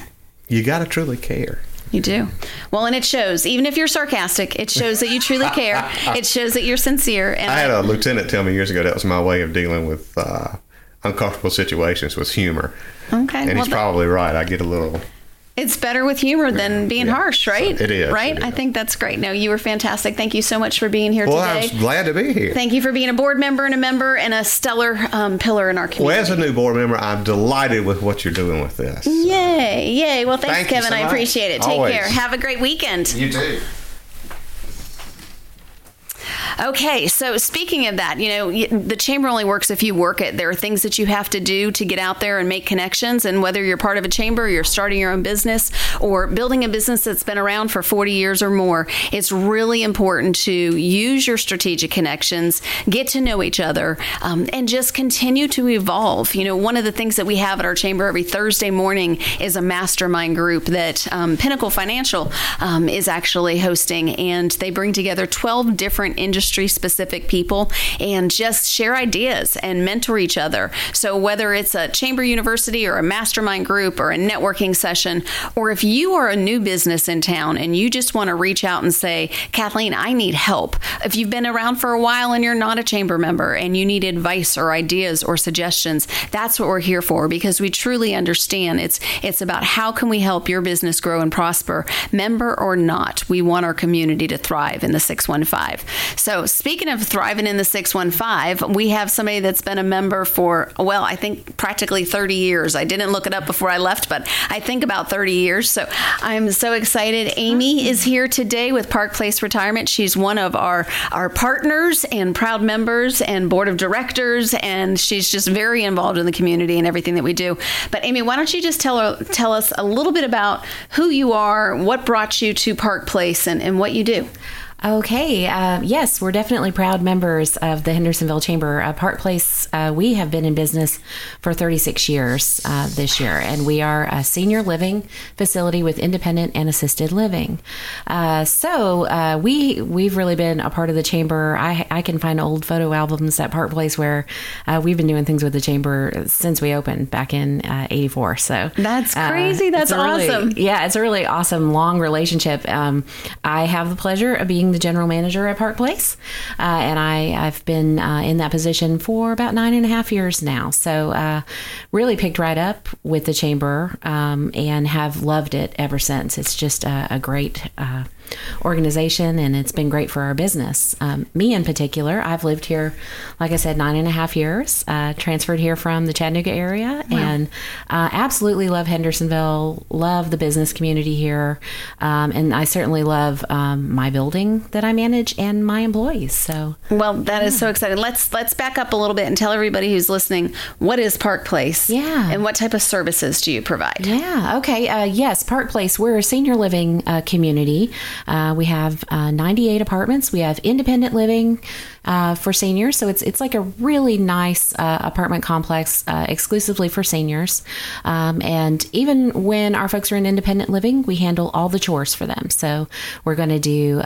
You got to truly care. You do. Well, and it shows. Even if you're sarcastic, it shows that you truly care. it shows that you're sincere. And I had a lieutenant tell me years ago that was my way of dealing with uh, uncomfortable situations with humor. okay. And well, he's probably right. I get a little. It's better with humor than being Yeah. harsh, right? So it is, Right. it I think that's great. No, you were fantastic. Thank you so much for being here today. Well, I today. was glad to be here. Thank you for being a board member and a member and a stellar um, pillar in our community. Well, as a new board member, I'm delighted with what you're doing with this. Yay! Yay! Well, thanks, Thank Kevin. so I appreciate it. Take Always. care. Have a great weekend. You too. Okay, so speaking of that, you know, the chamber only works if you work it. There are things that you have to do to get out there and make connections. And whether you're part of a chamber, you're starting your own business, or building a business that's been around for 40 years or more, it's really important to use your strategic connections, get to know each other, um, and just continue to evolve. You know, one of the things that we have at our chamber every Thursday morning is a mastermind group that um, Pinnacle Financial um, is actually hosting, and they bring together 12 different industry specific people and just share ideas and mentor each other. So, whether it's a chamber university or a mastermind group or a networking session, or if you are a new business in town and you just want to reach out and say, Kathleen, I need help. If you've been around for a while and you're not a chamber member and you need advice or ideas or suggestions, that's what we're here for because we truly understand it's it's about how can we help your business grow and prosper, member or not. We want our community to thrive in the 615. So, speaking of thriving in the 615, we have somebody that's been a member for well, I think practically 30 years. I didn't look it up before I left, but I think about 30 years. So, I'm so excited. Amy is here today with Park Place Retirement. She's one of our our partners and proud members and board of directors and she's just very involved in the community and everything that we do. But Amy, why don't you just tell her, tell us a little bit about who you are, what brought you to Park Place and, and what you do? Okay. Uh, yes, we're definitely proud members of the Hendersonville Chamber. Uh, Park Place, uh, we have been in business for 36 years uh, this year, and we are a senior living facility with independent and assisted living. Uh, so uh, we we've really been a part of the chamber. I, I can find old photo albums at Park Place where uh, we've been doing things with the chamber since we opened back in '84. so That's crazy. That's it's a really- awesome. yeah, it's a really awesome long relationship. Um, I have the pleasure of being the general manager at Park Place, uh, and I, I've been uh, in that position for about nine and a half years now. So, uh, really picked right up with the chamber um, and have loved it ever since. It's just a, a great. Organization and it's been great for our business um, me in particular i've lived here like i said nine and a half years uh, transferred here from the chattanooga area and uh, absolutely love hendersonville love the business community here um, and i certainly love um, my building that i manage and my employees so Well, that is so exciting. Let's let's back up a little bit and tell everybody who's listening what is Park Place? Yeah. And what type of services do you provide? Yeah. Okay. Uh, yes, Park Place. We're a senior living uh, community. Uh, we have uh, 98 apartments. We have independent living uh, for seniors, so it's it's like a really nice uh, apartment complex uh, exclusively for seniors. Um, and even when our folks are in independent living, we handle all the chores for them. So we're going to do.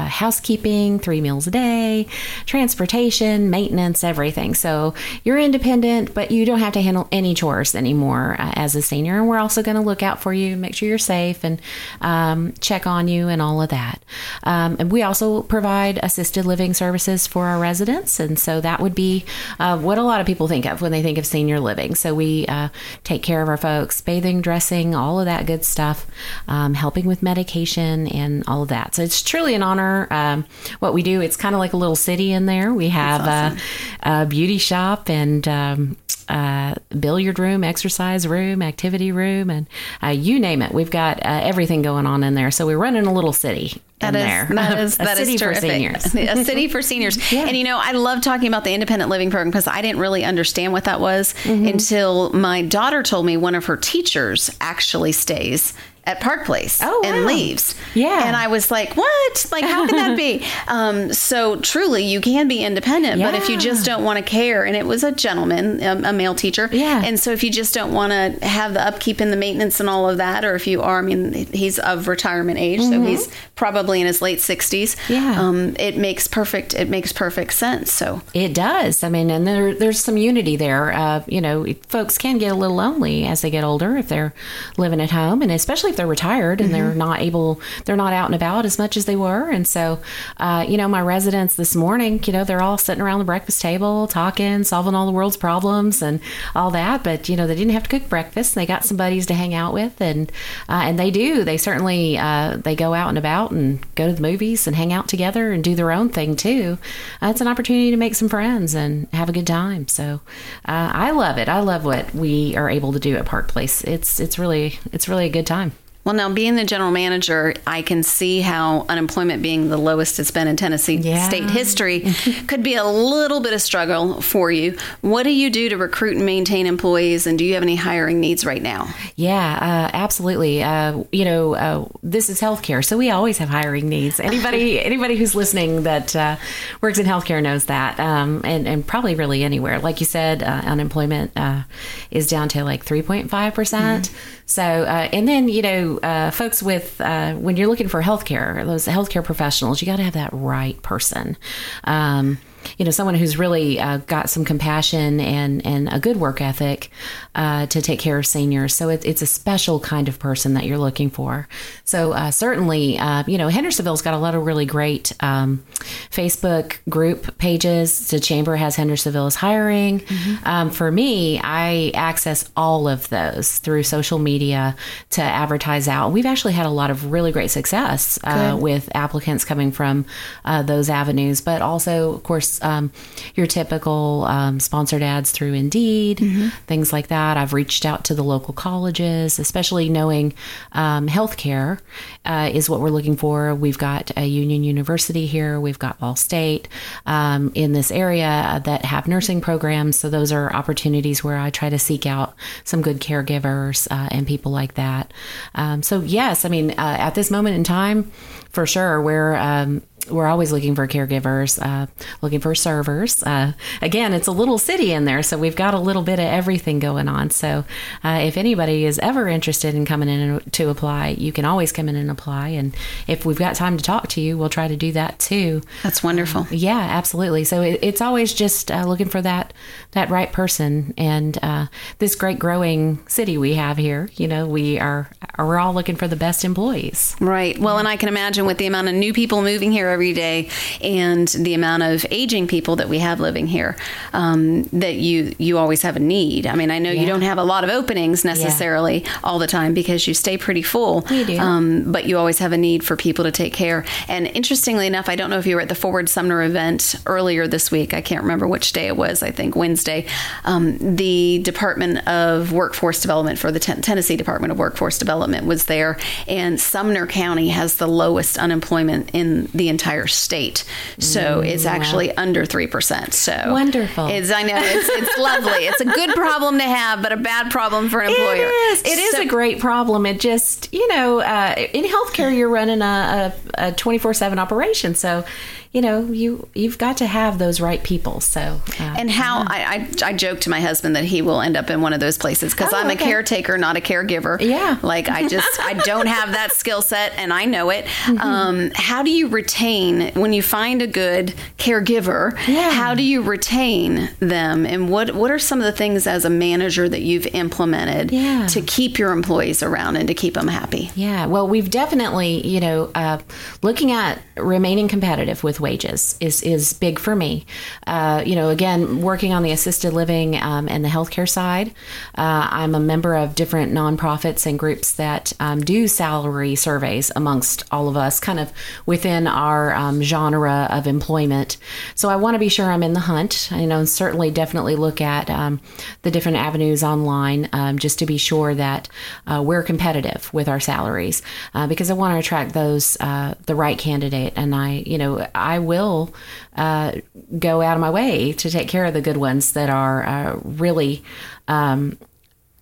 Uh, housekeeping, three meals a day, transportation, maintenance, everything. So you're independent, but you don't have to handle any chores anymore uh, as a senior. And we're also going to look out for you, make sure you're safe, and um, check on you and all of that. Um, and we also provide assisted living services for our residents. And so that would be uh, what a lot of people think of when they think of senior living. So we uh, take care of our folks, bathing, dressing, all of that good stuff, um, helping with medication and all of that. So it's truly an honor Um, what we do, it's kind of like a little city in there. We have awesome. a, a beauty shop and um, uh, billiard room, exercise room, activity room, and uh, you name it. We've got uh, everything going on in there. So we're running a little city That in there. that is a that is city for seniors. a city for seniors. Yeah. And you know, I love talking about the independent living program because I didn't really understand what that was Mm-hmm. until my daughter told me one of her teachers actually stays at Park Place Oh, and wow. leaves. Yeah. And I was like, what? Like, how can that be? Um, so truly, you can be independent, but if you just don't want to care, and it was a gentleman, a, a male teacher. Yeah. And so if you just don't want to have the upkeep and the maintenance and all of that, or if you are, I mean, he's of retirement age, so he's probably in his late 60s. Mm-hmm. Yeah. Um, it makes perfect, it makes perfect sense. So It does. I mean, and there, there's some unity there. Uh, you know, folks can get a little lonely as they get older if they're living at home, and especially if they're retired and they're not able, they're not out and about as much as they were. And so, uh, you know, my residents this morning, you know, they're all sitting around the breakfast table talking, solving all the world's problems and all that. But you know, they didn't have to cook breakfast. They got some buddies to hang out with, and uh, and they do. They certainly uh, they go out and about and go to the movies and hang out together and do their own thing too. Uh, it's an opportunity to make some friends and have a good time. So uh, I love it. I love what we are able to do at Park Place. It's it's really it's really a good time. Well, now being the general manager, I can see how unemployment being the lowest it's been in Tennessee Yeah. state history could be a little bit of struggle for you. What do you do to recruit and maintain employees, and do you have any hiring needs right now? Yeah, uh, absolutely. Uh, you know, uh, this is healthcare, so we always have hiring needs. Anybody, anybody who's listening that uh, works in healthcare knows that, um, and and probably really anywhere. Like you said, uh, unemployment uh, is down to like three point five percent. So, uh, and then you know, uh, folks with uh, when you're looking for healthcare, those healthcare professionals, you got to have that right person. Um, you know, someone who's really uh, got some compassion and and a good work ethic uh, to take care of seniors. So it, it's a special kind of person that you're looking for. So uh, certainly, uh, you know, Hendersonville's got a lot of really great um, Facebook group pages. The chamber has Hendersonville is hiring. Um, for me, I access all of those through social media to advertise out. We've actually had a lot of really great success uh, with applicants coming from uh, those avenues, but also, of course, um, your typical um, sponsored ads through Indeed, things like that. I've reached out to the local colleges, especially knowing um, healthcare uh, is what we're looking for. We've got a Union University here, we've got Vol State um, in this area that have nursing programs. So those are opportunities where I try to seek out some good caregivers uh, and people like that. Um, so yes, I mean, uh, at this moment in time, for sure, we're um, we're always looking for caregivers, uh, looking for servers. Uh, again, it's a little city in there, so we've got a little bit of everything going on. So, uh, if anybody is ever interested in coming in to apply, you can always come in and apply. And if we've got time to talk to you, we'll try to do that too. That's wonderful. Yeah, absolutely. So it, it's always just uh, looking for that that right person, and uh, this great growing city we have here. You know, we are we're all looking for the best employees. Right. Well, and I can imagine with the amount of new people moving here every day and the amount of aging people that we have living here, um, that you you always have a need. I mean, I know you don't have a lot of openings necessarily all the time because you stay pretty full. We do. Um, but you always have a need for people to take care. And interestingly enough, I don't know if you were at the Forward Sumner event earlier this week. I can't remember which day it was. I think Wednesday. Um, the Department of Workforce Development for the Ten- Tennessee Department of Workforce Development was there, and Sumner County has the lowest unemployment in the entire state. So it's actually under three percent. So Wonderful. It's I know it's it's lovely. It's a good problem to have, but a bad problem for an employer. It is. It is So- a great problem. It just, you know, uh, in healthcare, you're running a, a 24 7 operation. So, you know, you, you've got to have those right people. So, uh, And how I, I I joke to my husband that he will end up in one of those places because Oh, I'm a caretaker, not a caregiver. Yeah. like I just I don't have that skill set, and I know it. Mm-hmm. Um, how do you retain when you find a good caregiver? Yeah. How do you retain them, and what what are some of the things as a manager that you've implemented Yeah. to keep your employees around and to keep them happy? Yeah, well, we've definitely, you know, uh, looking at remaining competitive with wages is is big for me. Uh, you know, again, working on the assisted living um, and the healthcare side, uh, I'm a member of different nonprofits and groups that um, do salary surveys amongst all of us, kind of within our um, genre of employment. So I want to be sure I'm in the hunt. You know, and certainly, definitely look at um, the different avenues online um, just to be sure that uh, we're competitive with our salaries uh, because I want to attract those uh, the right candidate. And I, you know, will uh, go out of my way to take care of the good ones that are uh, really um,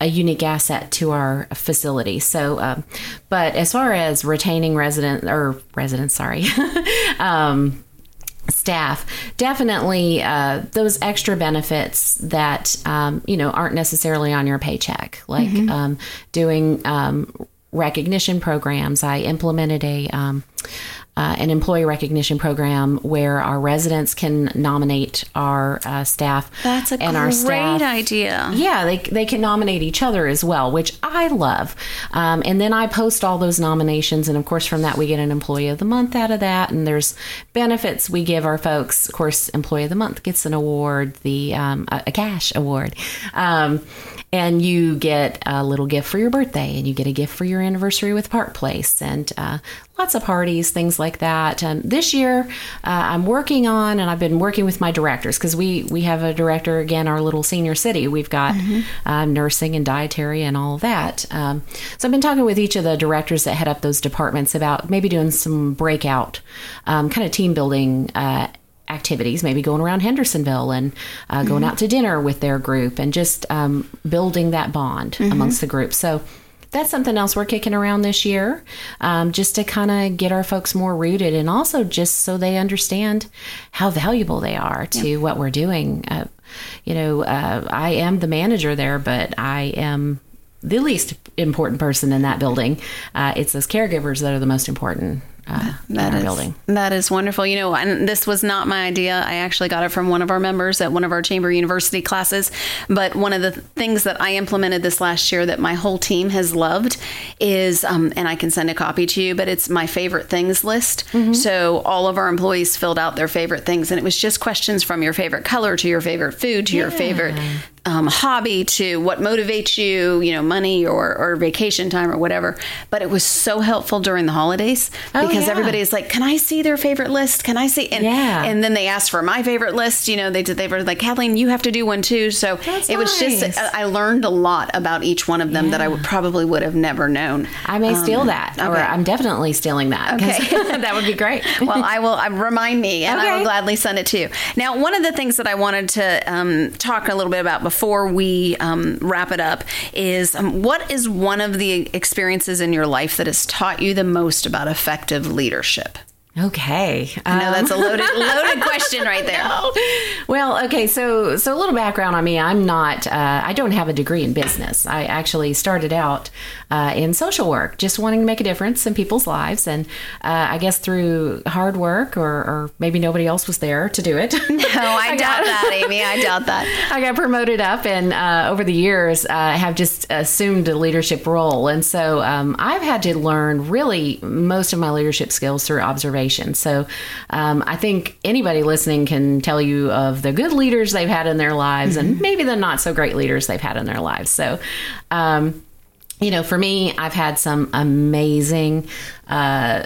a unique asset to our facility. So, um, but as far as retaining resident or residents, sorry, um, staff, definitely uh, those extra benefits that um, you know aren't necessarily on your paycheck, like um, doing um, recognition programs. I implemented a um, uh, an employee recognition program where our residents can nominate our uh, staff. That's a and our great staff, idea. Yeah, they, they can nominate each other as well, which I love. Um, and then I post all those nominations. And of course, from that, we get an Employee of the Month out of that. And there's benefits we give our folks. Of course, Employee of the Month gets an award, the um, a, a cash award. Um, and you get a little gift for your birthday, and you get a gift for your anniversary with Park Place, and uh, lots of parties, things like that. Um, this year, uh, I'm working on, and I've been working with my directors because we we have a director again, our little senior city. We've got uh, nursing and dietary and all that. Um, so I've been talking with each of the directors that head up those departments about maybe doing some breakout um, kind of team building. Activities, maybe going around Hendersonville and uh, going out to dinner with their group and just um, building that bond amongst the group. So that's something else we're kicking around this year, um, just to kind of get our folks more rooted and also just so they understand how valuable they are to what we're doing. Uh, you know, uh, I am the manager there, but I am the least important person in that building. Uh, it's those caregivers that are the most important uh, That is building. that is wonderful. You know, and this was not my idea. I actually got it from one of our members at one of our Chamber University classes. But one of the things that I implemented this last year that my whole team has loved is, um, and I can send a copy to you, but it's my favorite things list. So all of our employees filled out their favorite things, and it was just questions from your favorite color to your favorite food to your favorite um, hobby to what motivates you, you know, money or, or vacation time or whatever. But it was so helpful during the holidays Oh, because yeah. everybody is like, "Can I see their favorite list? Can I see?" And Yeah. and then they asked for my favorite list. You know, they did. They were like, "Kathleen, you have to do one too." So That's it was nice. just I I learned a lot about each one of them that I would probably would have never known. I may steal that, or Um. I'm definitely stealing that. Okay. that would be great. well, I will uh, remind me, and I will gladly send it to you. Now, one of the things that I wanted to um, talk a little bit about before we um, wrap it up is um, what is one of the experiences in your life that has taught you the most about effective leadership? Okay. I know Um, that's a loaded loaded question right there. well, okay. So, so a little background on me. I'm not. Uh, I don't have a degree in business. I actually started out uh, in social work, just wanting to make a difference in people's lives, and uh, I guess through hard work, or, or maybe nobody else was there to do it. No, I, doubt that, Amy. I doubt that. I got promoted up, and uh, over the years, uh, have just assumed a leadership role. And so um, I've had to learn really most of my leadership skills through observation. So um, I think anybody listening can tell you of the good leaders they've had in their lives, and maybe the not so great leaders they've had in their lives. So. Um, you know, for me, I've had some amazing, uh,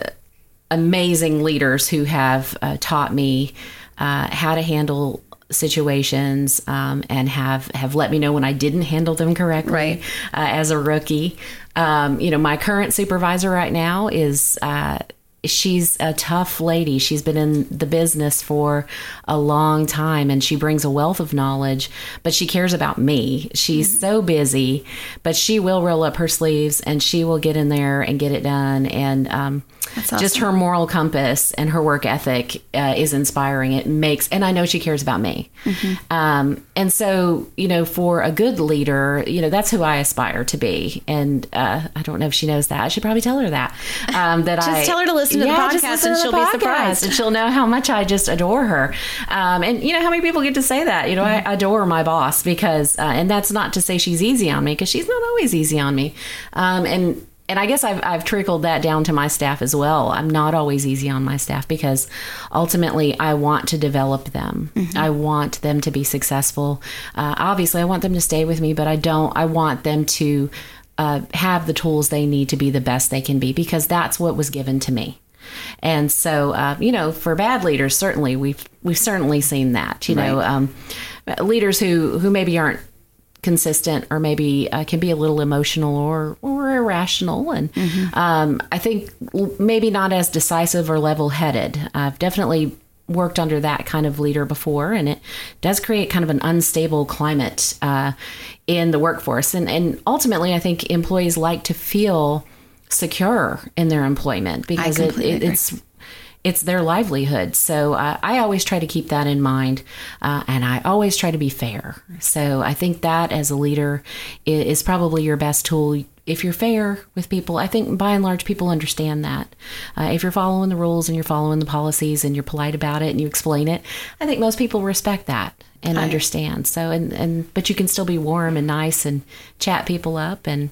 amazing leaders who have uh, taught me uh, how to handle situations um, and have have let me know when I didn't handle them correctly Right. uh, as a rookie. Um, you know, my current supervisor right now is. Uh, She's a tough lady. She's been in the business for a long time and she brings a wealth of knowledge, but she cares about me. She's so busy, but she will roll up her sleeves and she will get in there and get it done. And um, just her moral compass and her work ethic uh, is inspiring. It makes, and I know she cares about me. Um, and so, you know, for a good leader, you know, that's who I aspire to be. And uh, I don't know if she knows that. I should probably tell her that. Um, that Just I tell her to listen to the Yeah, just podcast and she'll the be surprised. and she'll know how much I just adore her. Um, and you know how many people get to say that? You know, Mm-hmm. I adore my boss because, uh, and that's not to say she's easy on me because she's not always easy on me. Um, and and I guess I've, I've trickled that down to my staff as well. I'm not always easy on my staff because ultimately I want to develop them. Mm-hmm. I want them to be successful. Uh, obviously, I want them to stay with me, but I don't. I want them to uh, have the tools they need to be the best they can be because that's what was given to me. And so, uh, you know, for bad leaders, certainly we've we've certainly seen that. You know, um, leaders who who maybe aren't consistent or maybe uh, can be a little emotional or, or irrational. And Mm-hmm. um, I think maybe not as decisive or level headed. I've definitely worked under that kind of leader before, and it does create kind of an unstable climate uh, in the workforce. And, and ultimately, I think employees like to feel secure in their employment because it, it, it's it's their livelihood. So uh, I always try to keep that in mind, uh, and I always try to be fair. So I think that as a leader i- is probably your best tool. If you're fair with people, I think by and large people understand that. Uh, if you're following the rules and you're following the policies and you're polite about it and you explain it, I think most people respect that and understand. So and and but you can still be warm and nice and chat people up and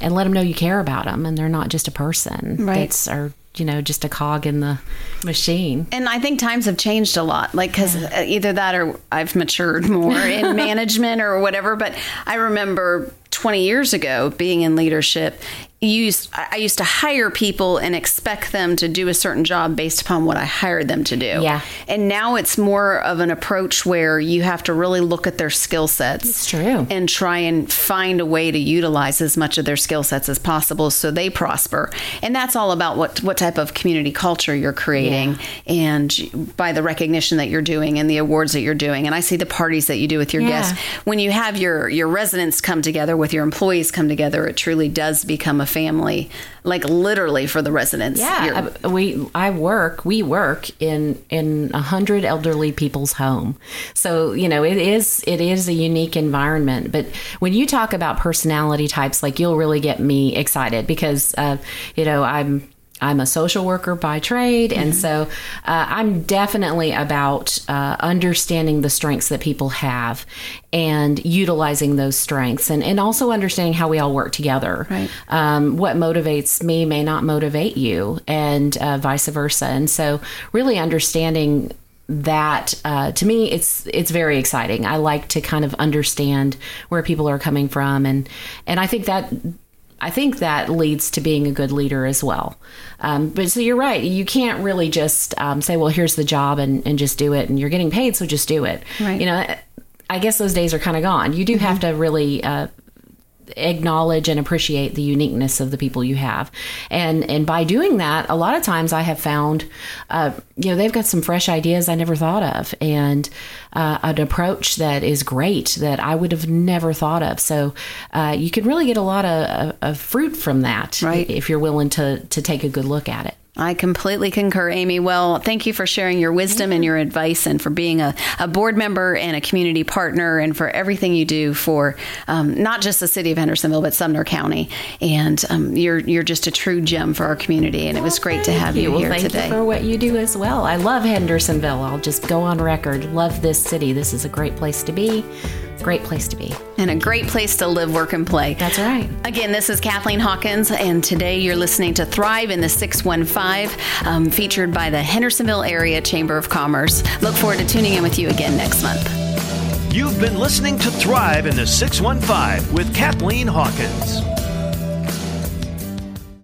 and let them know you care about them and they're not just a person Right. that's or you know just a cog in the machine And I think times have changed a lot, like because uh, either that or I've matured more in management or whatever. But I remember 20 years ago being in leadership. Used I used to hire people and expect them to do a certain job based upon what I hired them to do. Yeah. And now it's more of an approach where you have to really look at their skill sets. It's true. And try and find a way to utilize as much of their skill sets as possible so they prosper. And that's all about what what type of community culture you're creating and by the recognition that you're doing and the awards that you're doing. And I see the parties that you do with your Yeah. guests. When you have your your residents come together with your employees come together, it truly does become a family, like literally for the residents. Yeah I, we i work we work in in a hundred elderly people's home so you know it is it is a unique environment but when you talk about personality types like you'll really get me excited because uh, you know i'm I'm a social worker by trade, and so uh, I'm definitely about uh, understanding the strengths that people have and utilizing those strengths, and, and also understanding how we all work together. Right. Um, what motivates me may not motivate you, and uh, vice versa. And so, really understanding that uh, to me it's it's very exciting i like to kind of understand where people are coming from and and i think that I think that leads to being a good leader as well. Um, but so you're right. You can't really just um, say, well, here's the job and, and just do it. And you're getting paid, so just do it. Right. You know, I guess those days are kind of gone. You do have to really uh, acknowledge and appreciate the uniqueness of the people you have. And and by doing that a lot of times i have found uh, you know they've got some fresh ideas i never thought of and uh, an approach that is great that i would have never thought of. So uh, you can really get a lot of, of fruit from that Right. if you're willing to to take a good look at it I completely concur, Amy. Well, thank you for sharing your wisdom and your advice and for being a, a board member and a community partner and for everything you do for um, not just the city of Hendersonville, but Sumner County. And um, you're, you're just a true gem for our community. And it was great to have you, well, here thank today. you for what you do as well. I love Hendersonville. I'll just go on record. Love this city. This is a great place to be. Great place to be. and a great place to live, work, and play. That's right. Again, this is Kathleen Hawkins, and today you're listening to Thrive in the 615, um, featured by the Hendersonville Area Chamber of Commerce. Look forward to tuning in with you again next month. You've been listening to Thrive in the 615 with Kathleen Hawkins.